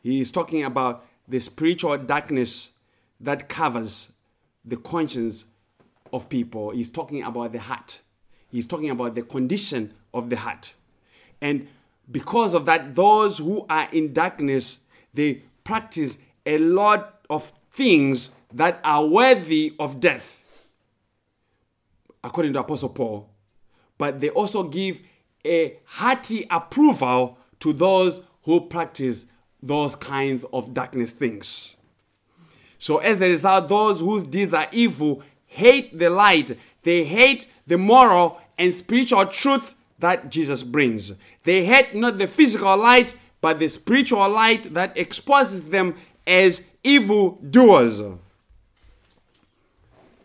He is talking about the spiritual darkness that covers the conscience of people. He's talking about the heart. He's talking about the condition of the heart. And because of that, those who are in darkness, they practice a lot of things that are worthy of death, according to Apostle Paul. But they also give a hearty approval to those who practice those kinds of darkness things. So, as a result, those whose deeds are evil hate the light, they hate the moral and spiritual truth that Jesus brings. They hate not the physical light, but the spiritual light that exposes them as evil doers.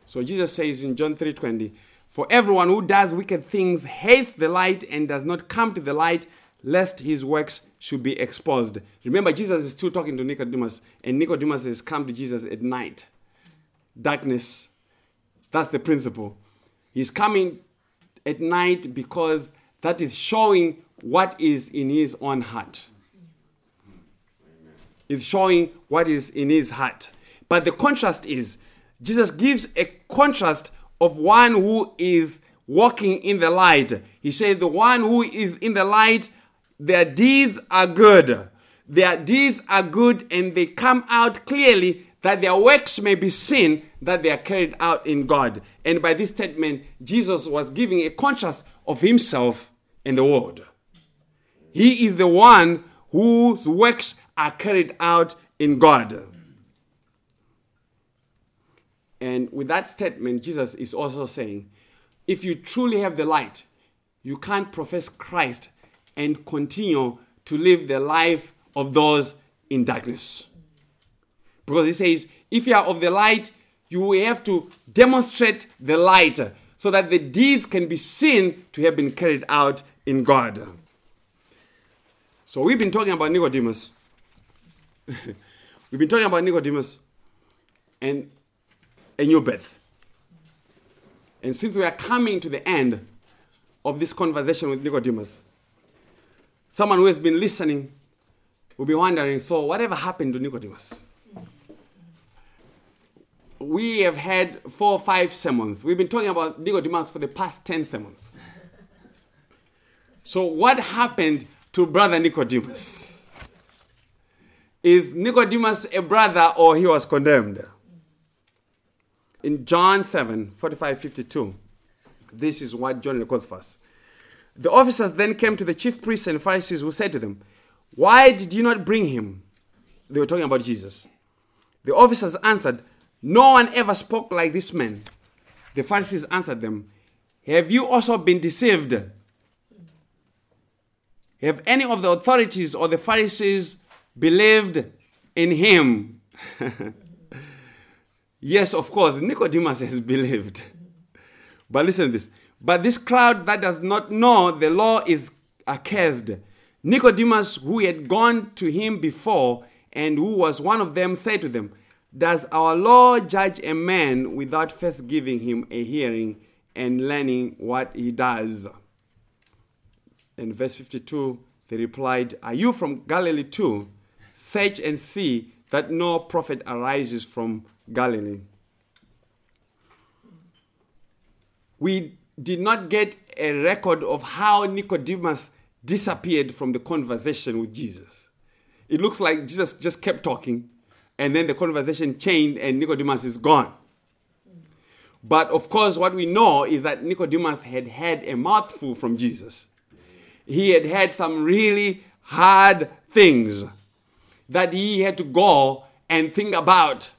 So Jesus says in John 3:20, "For everyone who does wicked things hates the light and does not come to the light, lest his works should be exposed. Remember, Jesus is still talking to Nicodemus, and Nicodemus has come to Jesus at night. Darkness. That's the principle. He's coming at night because that is showing what is in his own heart. It's showing what is in his heart. But the contrast is Jesus gives a contrast of one who is walking in the light. He said, The one who is in the light their deeds are good. Their deeds are good and they come out clearly that their works may be seen that they are carried out in God. And by this statement, Jesus was giving a contrast of himself and the world. He is the one whose works are carried out in God. And with that statement, Jesus is also saying, if you truly have the light, you can't profess Christ and continue to live the life of those in darkness. Because he says, if you are of the light, you will have to demonstrate the light so that the deeds can be seen to have been carried out in God. So we've been talking about Nicodemus. *laughs* we've been talking about Nicodemus and a new birth. And since we are coming to the end of this conversation with Nicodemus, Someone who has been listening will be wondering so, whatever happened to Nicodemus? We have had four or five sermons. We've been talking about Nicodemus for the past 10 sermons. So, what happened to brother Nicodemus? Is Nicodemus a brother or he was condemned? In John 7 45 52, this is what John records for us. The officers then came to the chief priests and Pharisees who said to them, Why did you not bring him? They were talking about Jesus. The officers answered, No one ever spoke like this man. The Pharisees answered them, Have you also been deceived? Have any of the authorities or the Pharisees believed in him? *laughs* yes, of course, Nicodemus has *laughs* believed. But listen to this. But this crowd that does not know the law is accursed. Nicodemus, who had gone to him before and who was one of them, said to them, Does our law judge a man without first giving him a hearing and learning what he does? In verse 52, they replied, Are you from Galilee too? Search and see that no prophet arises from Galilee. We did not get a record of how Nicodemus disappeared from the conversation with Jesus. It looks like Jesus just kept talking, and then the conversation changed, and Nicodemus is gone. But of course, what we know is that Nicodemus had had a mouthful from Jesus. He had had some really hard things that he had to go and think about.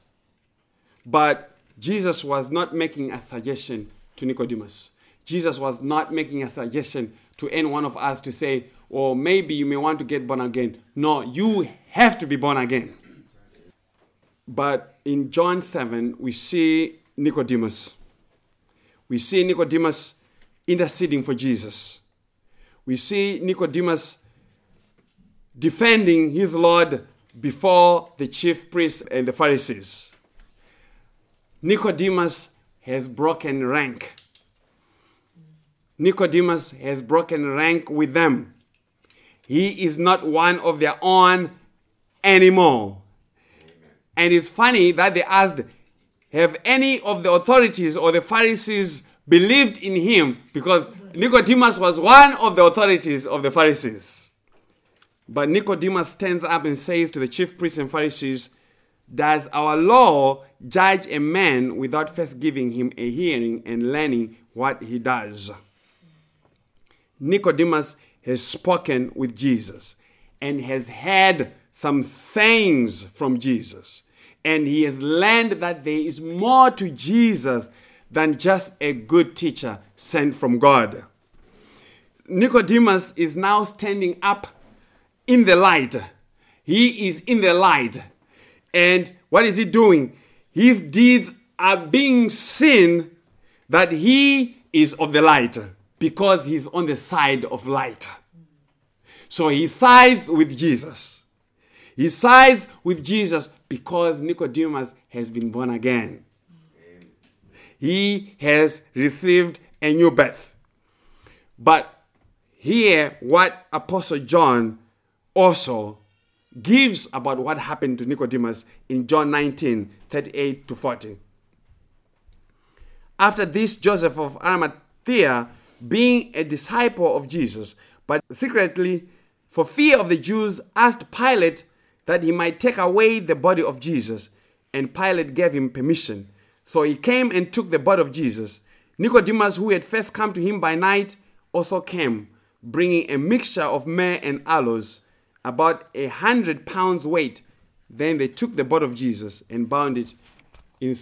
But Jesus was not making a suggestion to Nicodemus. Jesus was not making a suggestion to any one of us to say, or maybe you may want to get born again. No, you have to be born again. But in John 7, we see Nicodemus. We see Nicodemus interceding for Jesus. We see Nicodemus defending his Lord before the chief priests and the Pharisees. Nicodemus has broken rank. Nicodemus has broken rank with them. He is not one of their own anymore. And it's funny that they asked, Have any of the authorities or the Pharisees believed in him? Because Nicodemus was one of the authorities of the Pharisees. But Nicodemus stands up and says to the chief priests and Pharisees, Does our law judge a man without first giving him a hearing and learning what he does? Nicodemus has spoken with Jesus and has had some sayings from Jesus. And he has learned that there is more to Jesus than just a good teacher sent from God. Nicodemus is now standing up in the light. He is in the light. And what is he doing? His deeds are being seen that he is of the light because he's on the side of light. So he sides with Jesus. He sides with Jesus because Nicodemus has been born again. He has received a new birth. But here, what Apostle John also gives about what happened to Nicodemus in John 19 38 to 40. After this, Joseph of Arimathea, being a disciple of Jesus, but secretly, for fear of the Jews, asked Pilate that he might take away the body of Jesus, and Pilate gave him permission. So he came and took the body of Jesus. Nicodemus, who had first come to him by night, also came, bringing a mixture of myrrh and aloes, about a hundred pounds weight. Then they took the body of Jesus and bound it in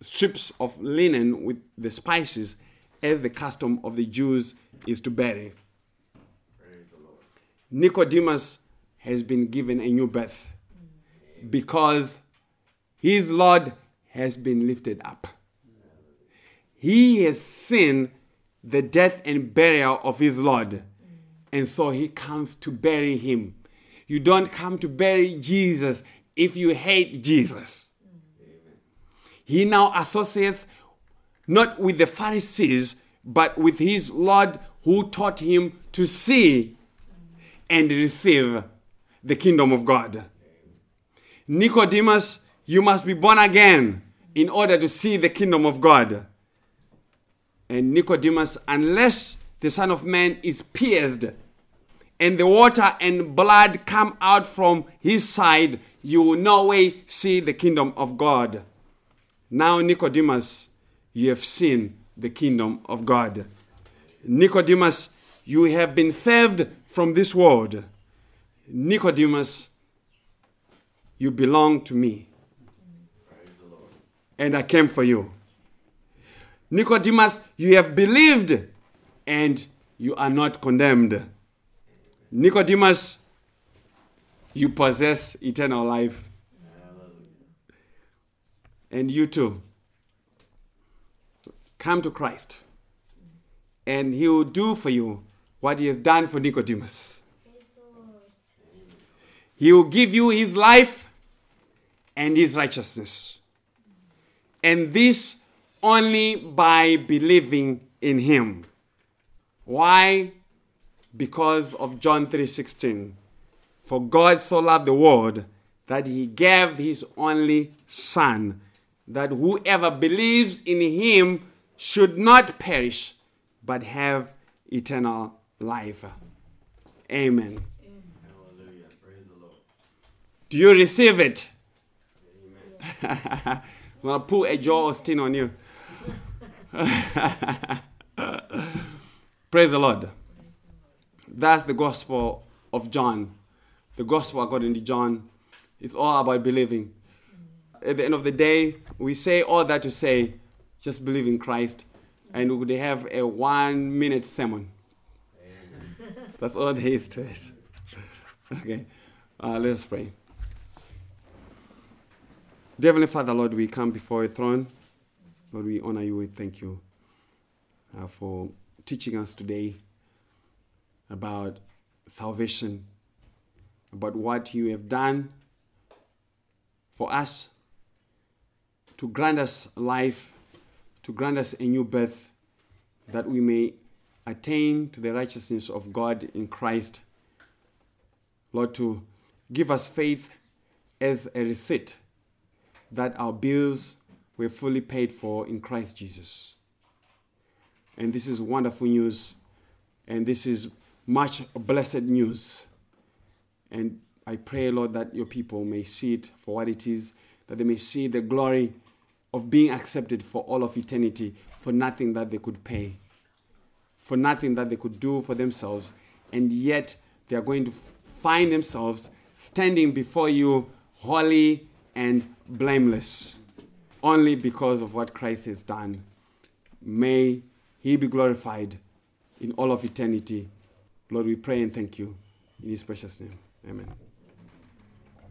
strips of linen with the spices, as the custom of the Jews is to bury. Nicodemus has been given a new birth because his Lord has been lifted up. He has seen the death and burial of his Lord, and so he comes to bury him. You don't come to bury Jesus if you hate Jesus. He now associates not with the Pharisees, but with his Lord who taught him to see and receive the kingdom of God. Nicodemus, you must be born again in order to see the kingdom of God. And Nicodemus, unless the Son of Man is pierced and the water and blood come out from his side, you will no way see the kingdom of God. Now, Nicodemus, you have seen the kingdom of God. Nicodemus, you have been saved from this world. Nicodemus, you belong to me. And I came for you. Nicodemus, you have believed and you are not condemned. Nicodemus, you possess eternal life. And you too. Come to Christ. And he will do for you what he has done for Nicodemus. He will give you his life and his righteousness. And this only by believing in him. Why? Because of John 3:16. For God so loved the world that he gave his only son that whoever believes in him should not perish but have eternal life. Amen. Hallelujah. Praise the Lord. Do you receive it? *laughs* I'm gonna put a Joel Osteen on you. *laughs* Praise the Lord. That's the gospel of John. The gospel according to John. It's all about believing. At the end of the day, we say all that to say, just believe in Christ, and we would have a one minute sermon. That's all there is to it. *laughs* Okay, uh, let us pray. Dear Heavenly Father, Lord, we come before your throne. Lord, we honor you. We thank you uh, for teaching us today about salvation, about what you have done for us to grant us life, to grant us a new birth, that we may attain to the righteousness of God in Christ. Lord, to give us faith as a receipt that our bills were fully paid for in Christ Jesus. And this is wonderful news, and this is much blessed news. And I pray, Lord, that your people may see it for what it is, that they may see the glory of being accepted for all of eternity for nothing that they could pay, for nothing that they could do for themselves, and yet they are going to find themselves standing before you holy and blameless only because of what Christ has done. May he be glorified in all of eternity. Lord, we pray and thank you. In his precious name. Amen.